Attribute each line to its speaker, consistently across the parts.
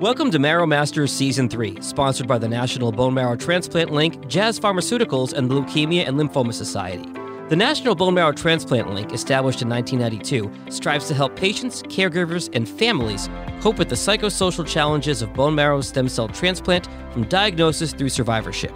Speaker 1: Welcome to Marrow Masters Season 3, sponsored by the National Bone Marrow Transplant Link, Jazz Pharmaceuticals, and the Leukemia and Lymphoma Society. The National Bone Marrow Transplant Link, established in 1992, strives to help patients, caregivers, and families cope with the psychosocial challenges of bone marrow stem cell transplant from diagnosis through survivorship.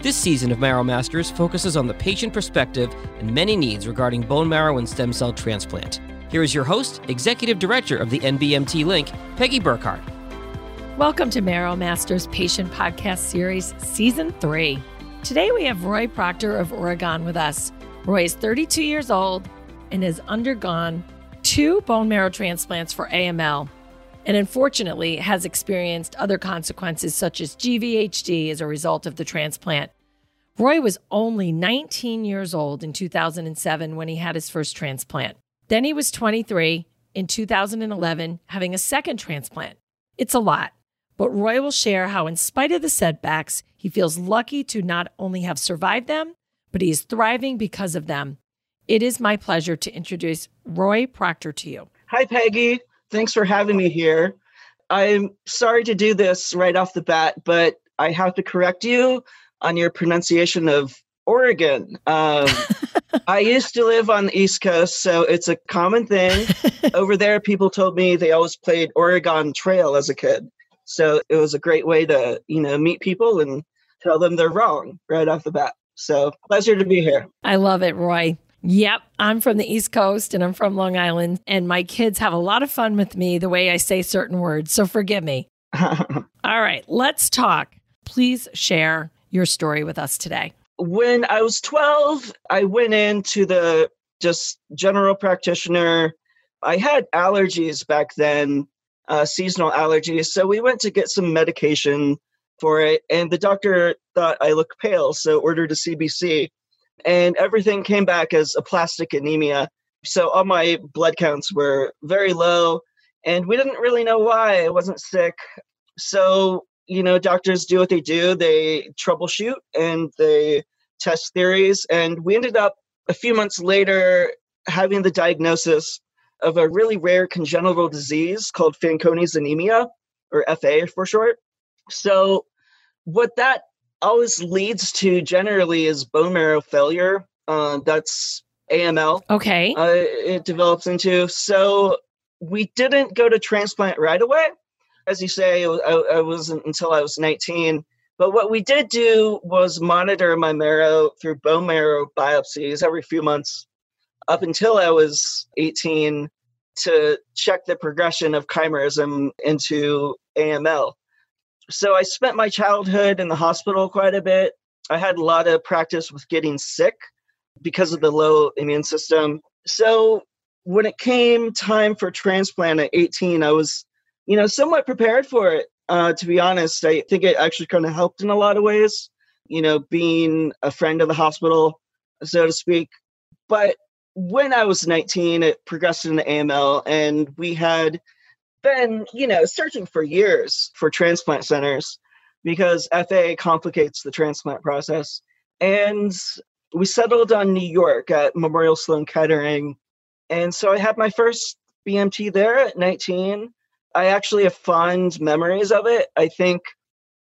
Speaker 1: This season of Marrow Masters focuses on the patient perspective and many needs regarding bone marrow and stem cell transplant. Here is your host, Executive Director of the NBMT Link, Peggy Burkhardt.
Speaker 2: Welcome to Marrow Masters Patient Podcast Series, Season 3. Today we have Roy Proctor of Oregon with us. Roy is 32 years old and has undergone two bone marrow transplants for AML, and unfortunately has experienced other consequences such as GVHD as a result of the transplant. Roy was only 19 years old in 2007 when he had his first transplant. Then he was 23 in 2011, having a second transplant. It's a lot. But Roy will share how, in spite of the setbacks, he feels lucky to not only have survived them, but he is thriving because of them. It is my pleasure to introduce Roy Proctor to you.
Speaker 3: Hi, Peggy. Thanks for having me here. I'm sorry to do this right off the bat, but I have to correct you on your pronunciation of Oregon. Um, I used to live on the East Coast, so it's a common thing. Over there, people told me they always played Oregon Trail as a kid. So it was a great way to, you know, meet people and tell them they're wrong right off the bat. So pleasure to be here.
Speaker 2: I love it, Roy. Yep, I'm from the East Coast and I'm from Long Island, and my kids have a lot of fun with me the way I say certain words. So forgive me. All right, let's talk. Please share your story with us today.
Speaker 3: When I was 12, I went into the just general practitioner. I had allergies back then uh, seasonal allergies. So we went to get some medication for it, and the doctor thought I looked pale, so ordered a CBC, and everything came back as aplastic anemia. So all my blood counts were very low, and we didn't really know why I wasn't sick. So you know, doctors do what they do; they troubleshoot and they test theories, and we ended up a few months later having the diagnosis of a really rare congenital disease called Fanconi's anemia, or FA for short. So, what that always leads to generally is bone marrow failure. Uh, that's AML.
Speaker 2: Okay.
Speaker 3: Uh, it develops into. So, we didn't go to transplant right away. As you say, I, I wasn't until I was 19. But what we did do was monitor my marrow through bone marrow biopsies every few months up until I was 18 to check the progression of chimerism into AML. So I spent my childhood in the hospital quite a bit. I had a lot of practice with getting sick because of the low immune system. So when it came time for transplant at 18, I was, you know, somewhat prepared for it. Uh, to be honest, I think it actually kind of helped in a lot of ways, you know, being a friend of the hospital, so to speak. But when I was 19, it progressed into AML, and we had been, you know, searching for years for transplant centers because FA complicates the transplant process. And we settled on New York at Memorial Sloan Kettering. And so I had my first BMT there at 19. I actually have fond memories of it. I think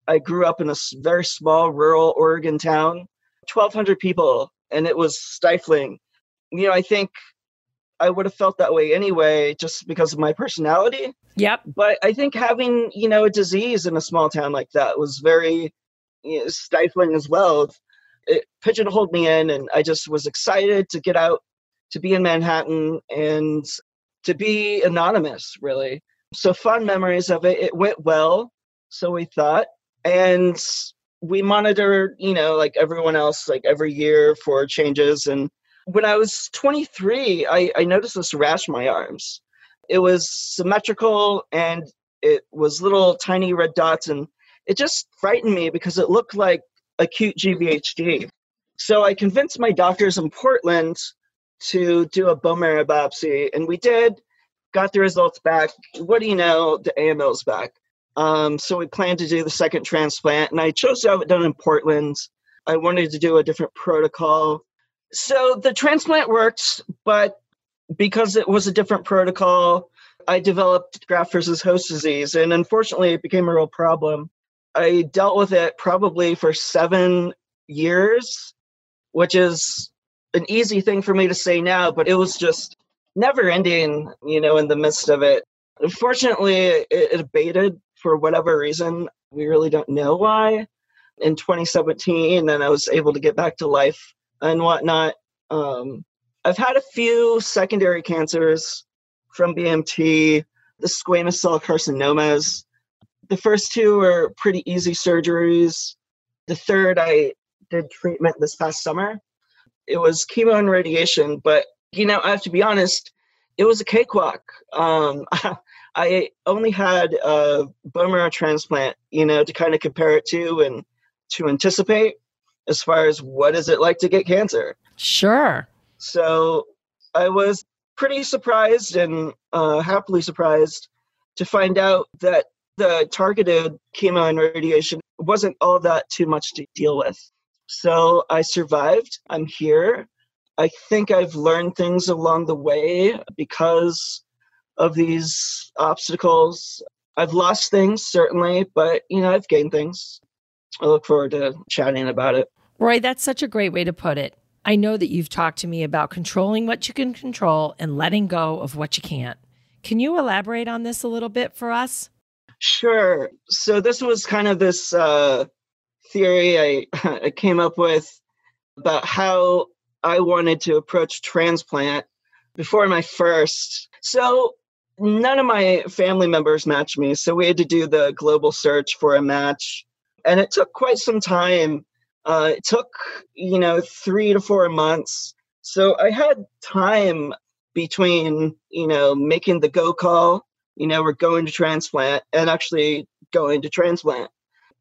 Speaker 3: I grew up in a very small rural Oregon town, 1,200 people, and it was stifling you know, I think I would have felt that way anyway, just because of my personality.
Speaker 2: Yep.
Speaker 3: But I think having, you know, a disease in a small town like that was very you know, stifling as well. It pigeonholed me in, and I just was excited to get out, to be in Manhattan, and to be anonymous, really. So, fun memories of it. It went well, so we thought. And we monitored, you know, like everyone else, like every year for changes. And when I was 23, I, I noticed this rash in my arms. It was symmetrical and it was little tiny red dots, and it just frightened me because it looked like acute GVHD. So I convinced my doctors in Portland to do a bone marrow biopsy, and we did. Got the results back. What do you know? The AML's back. Um, so we planned to do the second transplant, and I chose to have it done in Portland. I wanted to do a different protocol so the transplant works, but because it was a different protocol, I developed graft versus host disease, and unfortunately, it became a real problem. I dealt with it probably for seven years, which is an easy thing for me to say now, but it was just never ending, you know, in the midst of it. Unfortunately, it, it abated for whatever reason. We really don't know why. In 2017, and I was able to get back to life and whatnot. Um, I've had a few secondary cancers from BMT, the squamous cell carcinomas. The first two were pretty easy surgeries. The third, I did treatment this past summer. It was chemo and radiation, but you know, I have to be honest, it was a cakewalk. Um, I only had a bone marrow transplant, you know, to kind of compare it to and to anticipate as far as what is it like to get cancer.
Speaker 2: Sure.
Speaker 3: So I was pretty surprised and uh, happily surprised to find out that the targeted chemo and radiation wasn't all that too much to deal with. So I survived. I'm here. I think I've learned things along the way because of these obstacles. I've lost things, certainly, but, you know, I've gained things. I look forward to chatting about it.
Speaker 2: Roy, that's such a great way to put it. I know that you've talked to me about controlling what you can control and letting go of what you can't. Can you elaborate on this a little bit for us?
Speaker 3: Sure. So this was kind of this uh, theory I, I came up with about how I wanted to approach transplant before my first. So none of my family members matched me, so we had to do the global search for a match, and it took quite some time. Uh, it took you know three to four months, so I had time between you know making the go call, you know we're going to transplant, and actually going to transplant,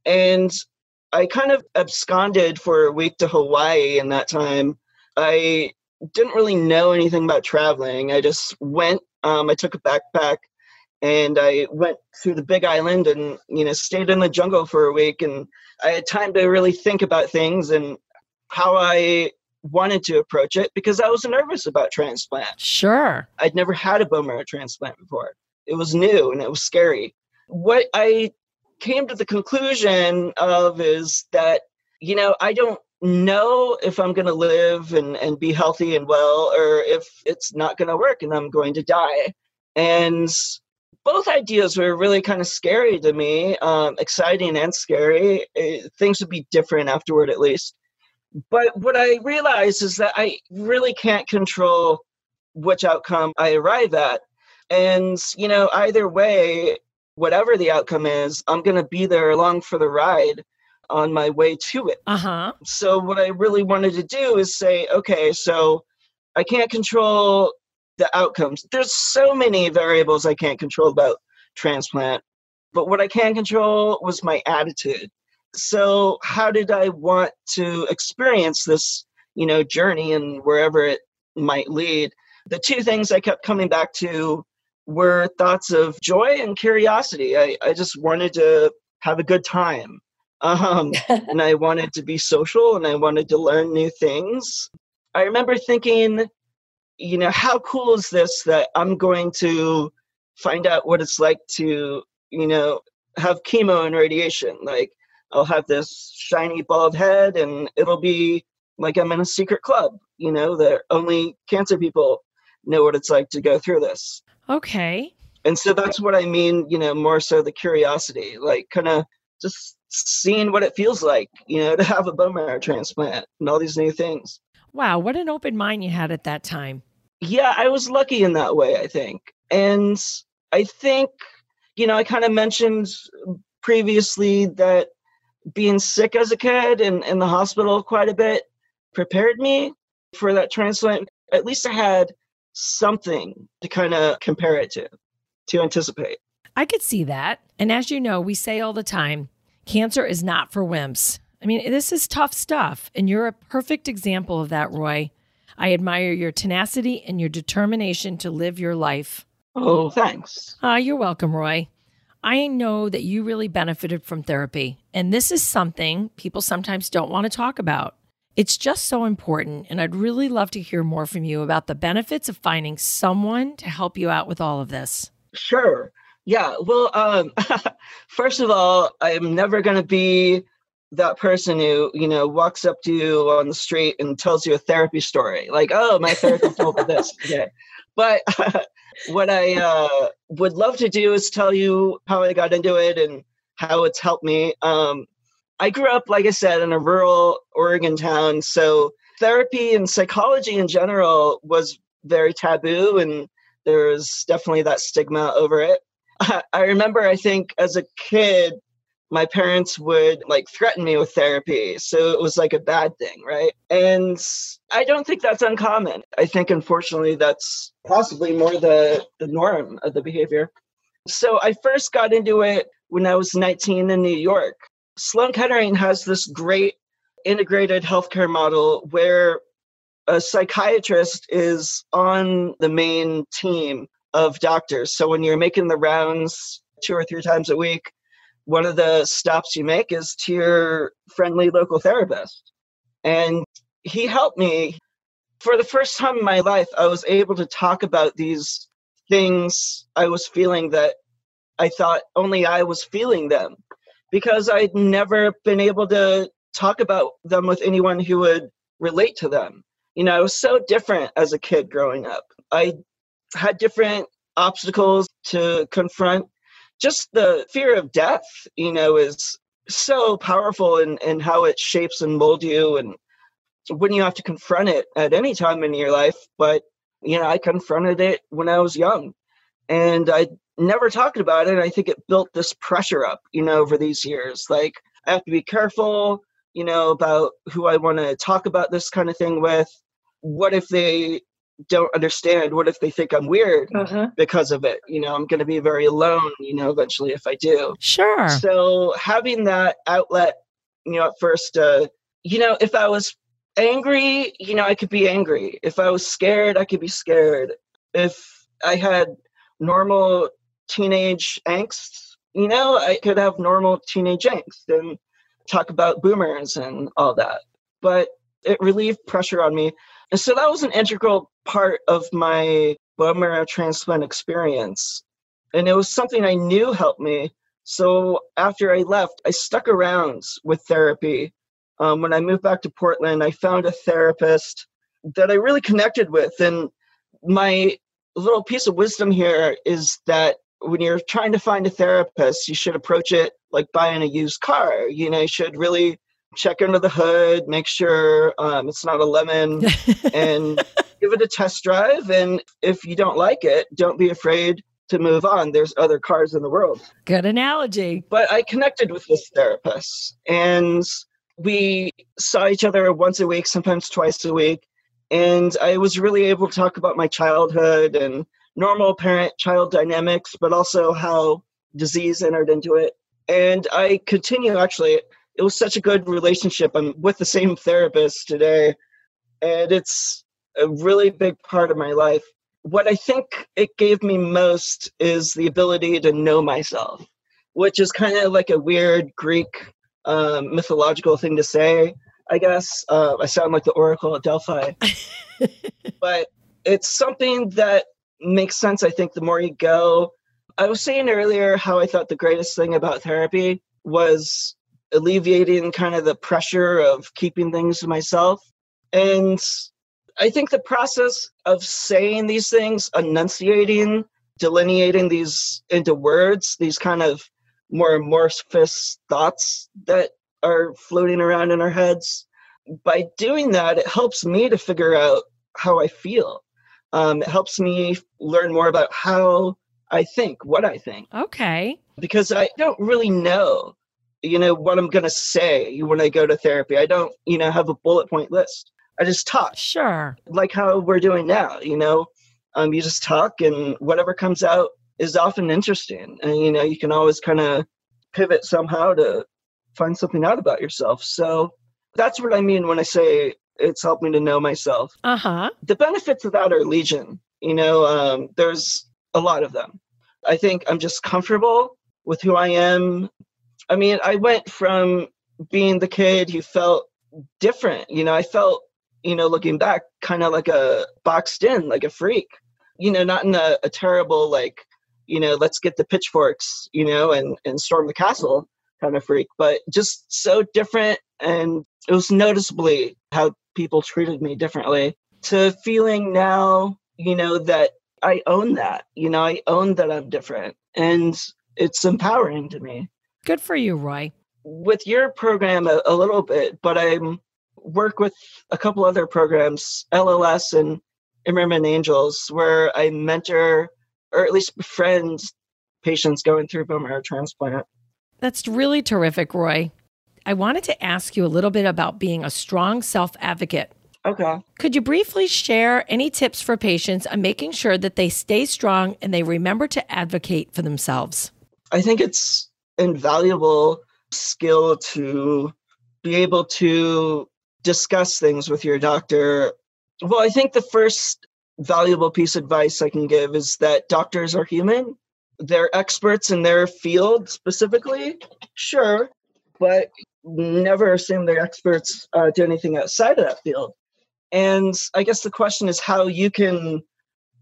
Speaker 3: and I kind of absconded for a week to Hawaii in that time. I didn't really know anything about traveling. I just went. Um, I took a backpack and I went through the Big Island and you know stayed in the jungle for a week. And I had time to really think about things and how I wanted to approach it because I was nervous about transplant.
Speaker 2: Sure.
Speaker 3: I'd never had a bone marrow transplant before. It was new and it was scary. What I came to the conclusion of is that you know I don't know if I'm going to live and, and be healthy and well, or if it's not going to work and I'm going to die. And both ideas were really kind of scary to me, um, exciting and scary. It, things would be different afterward, at least. But what I realized is that I really can't control which outcome I arrive at. And, you know, either way, whatever the outcome is, I'm going to be there along for the ride on my way to it.
Speaker 2: Uh huh.
Speaker 3: So, what I really wanted to do is say, okay, so I can't control the outcomes. There's so many variables I can't control about transplant, but what I can control was my attitude. So, how did I want to experience this, you know, journey and wherever it might lead? The two things I kept coming back to were thoughts of joy and curiosity. I, I just wanted to have a good time. Um, and I wanted to be social and I wanted to learn new things. I remember thinking, you know, how cool is this that I'm going to find out what it's like to, you know, have chemo and radiation. Like, I'll have this shiny bald head and it'll be like I'm in a secret club, you know, that only cancer people know what it's like to go through this.
Speaker 2: Okay.
Speaker 3: And so that's what I mean, you know, more so the curiosity, like kind of just seeing what it feels like, you know, to have a bone marrow transplant and all these new things.
Speaker 2: Wow, what an open mind you had at that time.
Speaker 3: Yeah, I was lucky in that way, I think. And I think, you know, I kind of mentioned previously that being sick as a kid and in the hospital quite a bit prepared me for that transplant. At least I had something to kind of compare it to, to anticipate.
Speaker 2: I could see that. And as you know, we say all the time cancer is not for wimps. I mean, this is tough stuff. And you're a perfect example of that, Roy. I admire your tenacity and your determination to live your life.
Speaker 3: Oh, thanks.
Speaker 2: Ah, uh, you're welcome, Roy. I know that you really benefited from therapy, and this is something people sometimes don't want to talk about. It's just so important, and I'd really love to hear more from you about the benefits of finding someone to help you out with all of this.
Speaker 3: Sure. Yeah. Well, um, first of all, I am never going to be that person who you know walks up to you on the street and tells you a therapy story like oh my therapist told me this. Okay but uh, what i uh, would love to do is tell you how i got into it and how it's helped me. Um, i grew up like i said in a rural oregon town so therapy and psychology in general was very taboo and there was definitely that stigma over it. I remember i think as a kid my parents would like threaten me with therapy. So it was like a bad thing, right? And I don't think that's uncommon. I think unfortunately that's possibly more the, the norm of the behavior. So I first got into it when I was 19 in New York. Sloan Kettering has this great integrated healthcare model where a psychiatrist is on the main team of doctors. So when you're making the rounds two or three times a week, one of the stops you make is to your friendly local therapist. And he helped me. For the first time in my life, I was able to talk about these things I was feeling that I thought only I was feeling them because I'd never been able to talk about them with anyone who would relate to them. You know, I was so different as a kid growing up. I had different obstacles to confront just the fear of death, you know, is so powerful in, in how it shapes and molds you and when you have to confront it at any time in your life. But, you know, I confronted it when I was young and I never talked about it. I think it built this pressure up, you know, over these years. Like, I have to be careful, you know, about who I want to talk about this kind of thing with. What if they don't understand what if they think i'm weird uh-huh. because of it you know i'm going to be very alone you know eventually if i do.
Speaker 2: Sure.
Speaker 3: So having that outlet you know at first uh you know if i was angry you know i could be angry. If i was scared i could be scared. If i had normal teenage angst you know i could have normal teenage angst and talk about boomers and all that. But it relieved pressure on me. And so that was an integral part of my bone marrow transplant experience. And it was something I knew helped me. So after I left, I stuck around with therapy. Um, when I moved back to Portland, I found a therapist that I really connected with. And my little piece of wisdom here is that when you're trying to find a therapist, you should approach it like buying a used car. You know, you should really check under the hood, make sure um, it's not a lemon, and give it a test drive. And if you don't like it, don't be afraid to move on. There's other cars in the world.
Speaker 2: Good analogy.
Speaker 3: But I connected with this therapist, and we saw each other once a week, sometimes twice a week. And I was really able to talk about my childhood and normal parent child dynamics, but also how disease entered into it. And I continue actually it was such a good relationship. I'm with the same therapist today, and it's a really big part of my life. What I think it gave me most is the ability to know myself, which is kind of like a weird Greek um, mythological thing to say. I guess uh, I sound like the Oracle at Delphi, but it's something that makes sense. I think the more you go, I was saying earlier how I thought the greatest thing about therapy was alleviating kind of the pressure of keeping things to myself. And I think the process of saying these things, enunciating, delineating these into words, these kind of more amorphous thoughts that are floating around in our heads, by doing that, it helps me to figure out how I feel. Um, it helps me learn more about how I think, what I think.
Speaker 2: Okay.
Speaker 3: Because I don't really know you know what i'm going to say when i go to therapy i don't you know have a bullet point list i just talk
Speaker 2: sure.
Speaker 3: like how we're doing now you know? Um, you just talk and whatever comes out is often interesting and you know you can always kind of pivot somehow to find something out about yourself. So that's what i mean when i say it's helped me to know myself.
Speaker 2: Uh-huh.
Speaker 3: The benefits of that are legion you know? Um, there's a lot of them. I think i'm just comfortable with who i am. I mean, I went from being the kid who felt different. You know, I felt, you know, looking back, kind of like a boxed in, like a freak. You know, not in a, a terrible, like, you know, let's get the pitchforks, you know, and, and storm the castle kind of freak, but just so different. And it was noticeably how people treated me differently to feeling now, you know, that I own that, you know, I own that I'm different. And it's empowering to me.
Speaker 2: Good for you, Roy.
Speaker 3: With your program, a, a little bit, but I'm work with a couple other programs, LLS and Imerman Angels, where I mentor or at least befriend patients going through bone marrow transplant.
Speaker 2: That's really terrific, Roy. I wanted to ask you a little bit about being a strong self advocate.
Speaker 3: Okay.
Speaker 2: Could you briefly share any tips for patients on making sure that they stay strong and they remember to advocate for themselves?
Speaker 3: I think it's invaluable skill to be able to discuss things with your doctor. Well, I think the first valuable piece of advice I can give is that doctors are human. They're experts in their field specifically, sure, but never assume they're experts uh, anything outside of that field. And I guess the question is how you can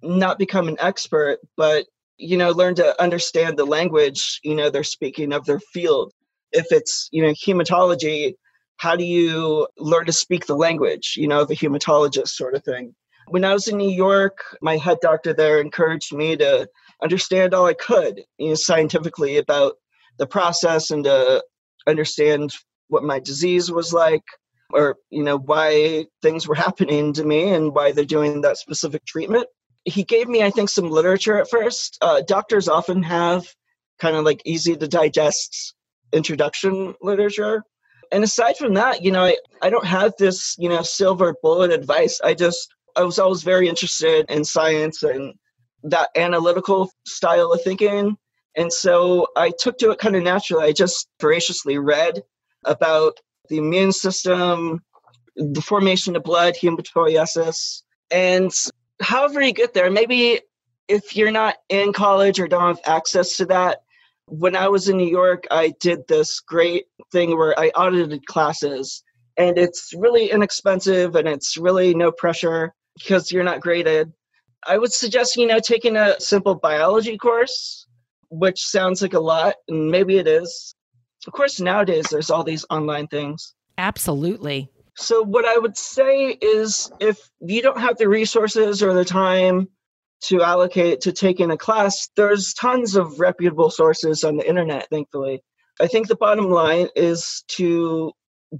Speaker 3: not become an expert, but you know, learn to understand the language, you know, they're speaking of their field. If it's, you know, hematology, how do you learn to speak the language, you know, the hematologist sort of thing? When I was in New York, my head doctor there encouraged me to understand all I could, you know, scientifically about the process and to understand what my disease was like or you know why things were happening to me and why they're doing that specific treatment. He gave me i think some literature at first. Uh, doctors often have kind of like easy to digest introduction literature and aside from that you know I, I don't have this you know silver bullet advice. I just i was always very interested in science and that analytical style of thinking. And so i took to it kind of naturally. I just voraciously read about the immune system, the formation of blood, hematopoiesis, and however you get there, maybe if you're not in college or don't have access to that, when I was in New York, I did this great thing where I audited classes, and it's really inexpensive and it's really no pressure because you're not graded. I would suggest, you know, taking a simple biology course, which sounds like a lot, and maybe it is, of course, nowadays there's all these online things.
Speaker 2: Absolutely.
Speaker 3: So, what I would say is if you don't have the resources or the time to allocate to taking a class, there's tons of reputable sources on the internet, thankfully. I think the bottom line is to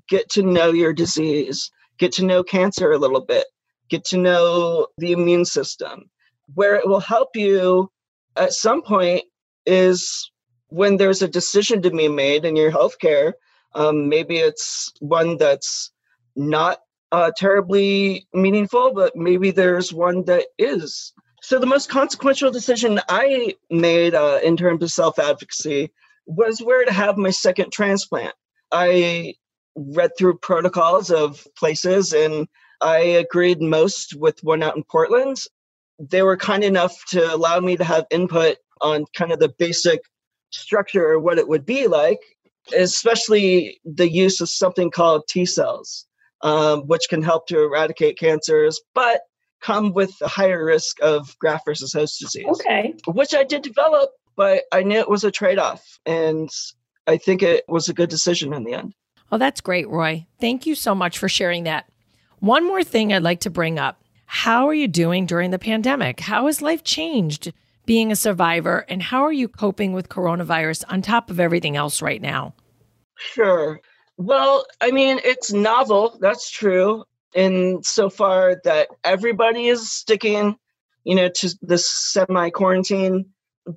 Speaker 3: get to know your disease, get to know cancer a little bit, get to know the immune system. Where it will help you at some point is when there's a decision to be made in your healthcare, um, maybe it's one that's not uh, terribly meaningful, but maybe there's one that is. So the most consequential decision I made uh, in terms of self advocacy was where to have my second transplant. I read through protocols of places and I agreed most with one out in Portland. They were kind enough to allow me to have input on kind of the basic structure or what it would be like, especially the use of something called T cells, um, which can help to eradicate cancers, but come with a higher risk of graft versus host disease.
Speaker 2: Okay.
Speaker 3: Which I did develop, but I knew it was a trade off. And I think it was a good decision in the end.
Speaker 2: Oh, that's great, Roy. Thank you so much for sharing that. One more thing I'd like to bring up. How are you doing during the pandemic? How has life changed? being a survivor, and how are you coping with coronavirus on top of everything else right now?
Speaker 3: Sure. Well, I mean, it's novel. That's true. In so far that everybody is sticking, you know, to this semi quarantine,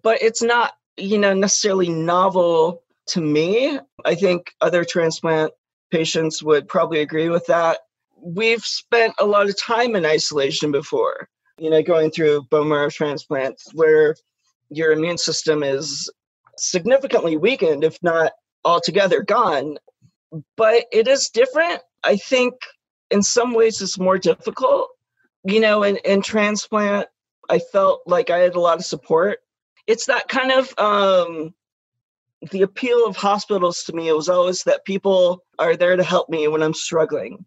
Speaker 3: but it's not, you know, necessarily novel to me. I think other transplant patients would probably agree with that. We've spent a lot of time in isolation before you know, going through bone marrow transplants where your immune system is significantly weakened, if not altogether gone. But it is different. I think in some ways it's more difficult. You know, in, in transplant, I felt like I had a lot of support. It's that kind of um, the appeal of hospitals to me. It was always that people are there to help me when I'm struggling.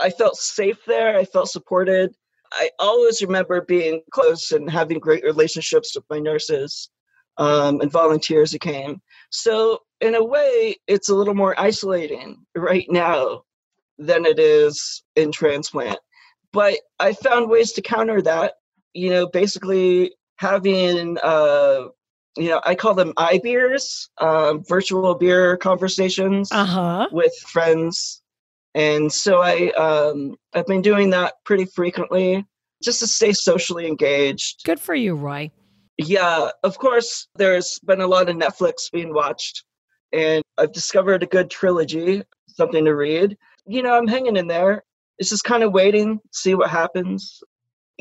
Speaker 3: I felt safe there. I felt supported. I always remember being close and having great relationships with my nurses. um, and volunteers who came. So, in a way, it's a little more isolating right now than it is in transplant. But I found ways to counter that. You know, basically having, uh, you know, I call them I beers, um, virtual beer conversations
Speaker 2: Uh-huh.
Speaker 3: with friends. And so I, um, I've been doing that pretty frequently just to stay socially engaged.
Speaker 2: Good for you, Roy.
Speaker 3: Yeah, of course, there's been a lot of Netflix being watched, and I've discovered a good trilogy, something to read. You know, I'm hanging in there. It's just kind of waiting, see what happens.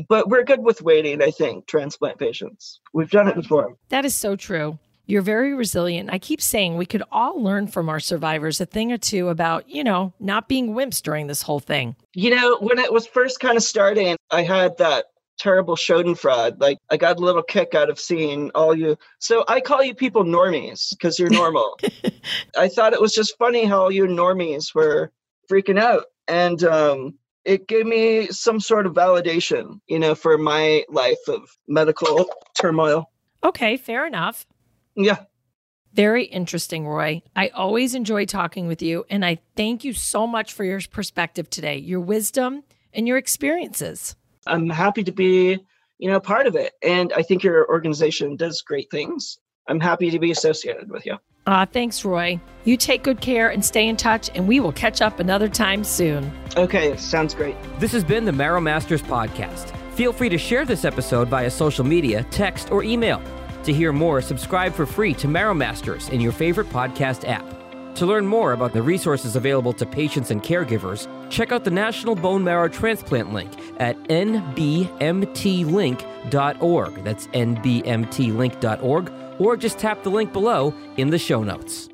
Speaker 3: But we're good with waiting, I think, transplant patients. We've done it before.
Speaker 2: That is so true. You're very resilient. I keep saying we could all learn from our survivors a thing or two about, you know, not being wimps during this whole thing.
Speaker 3: You know, when it was first kind of starting, I had that terrible Schadenfreude. Like, I got a little kick out of seeing all you. So I call you people normies because you're normal. I thought it was just funny how all you normies were freaking out. And um, it gave me some sort of validation, you know, for my life of medical turmoil.
Speaker 2: Okay, fair enough.
Speaker 3: Yeah.
Speaker 2: Very interesting, Roy. I always enjoy talking with you, and I thank you so much for your perspective today, your wisdom, and your experiences.
Speaker 3: I'm happy to be, you know, part of it. And I think your organization does great things. I'm happy to be associated with you.
Speaker 2: Ah, thanks, Roy. You take good care and stay in touch, and we will catch up another time soon.
Speaker 3: Okay, sounds great.
Speaker 1: This has been the Marrow Masters podcast. Feel free to share this episode via social media, text, or email. To hear more, subscribe for free to Marrow Masters in your favorite podcast app. To learn more about the resources available to patients and caregivers, check out the National Bone Marrow Transplant link at nbmtlink.org. That's nbmtlink.org, or just tap the link below in the show notes.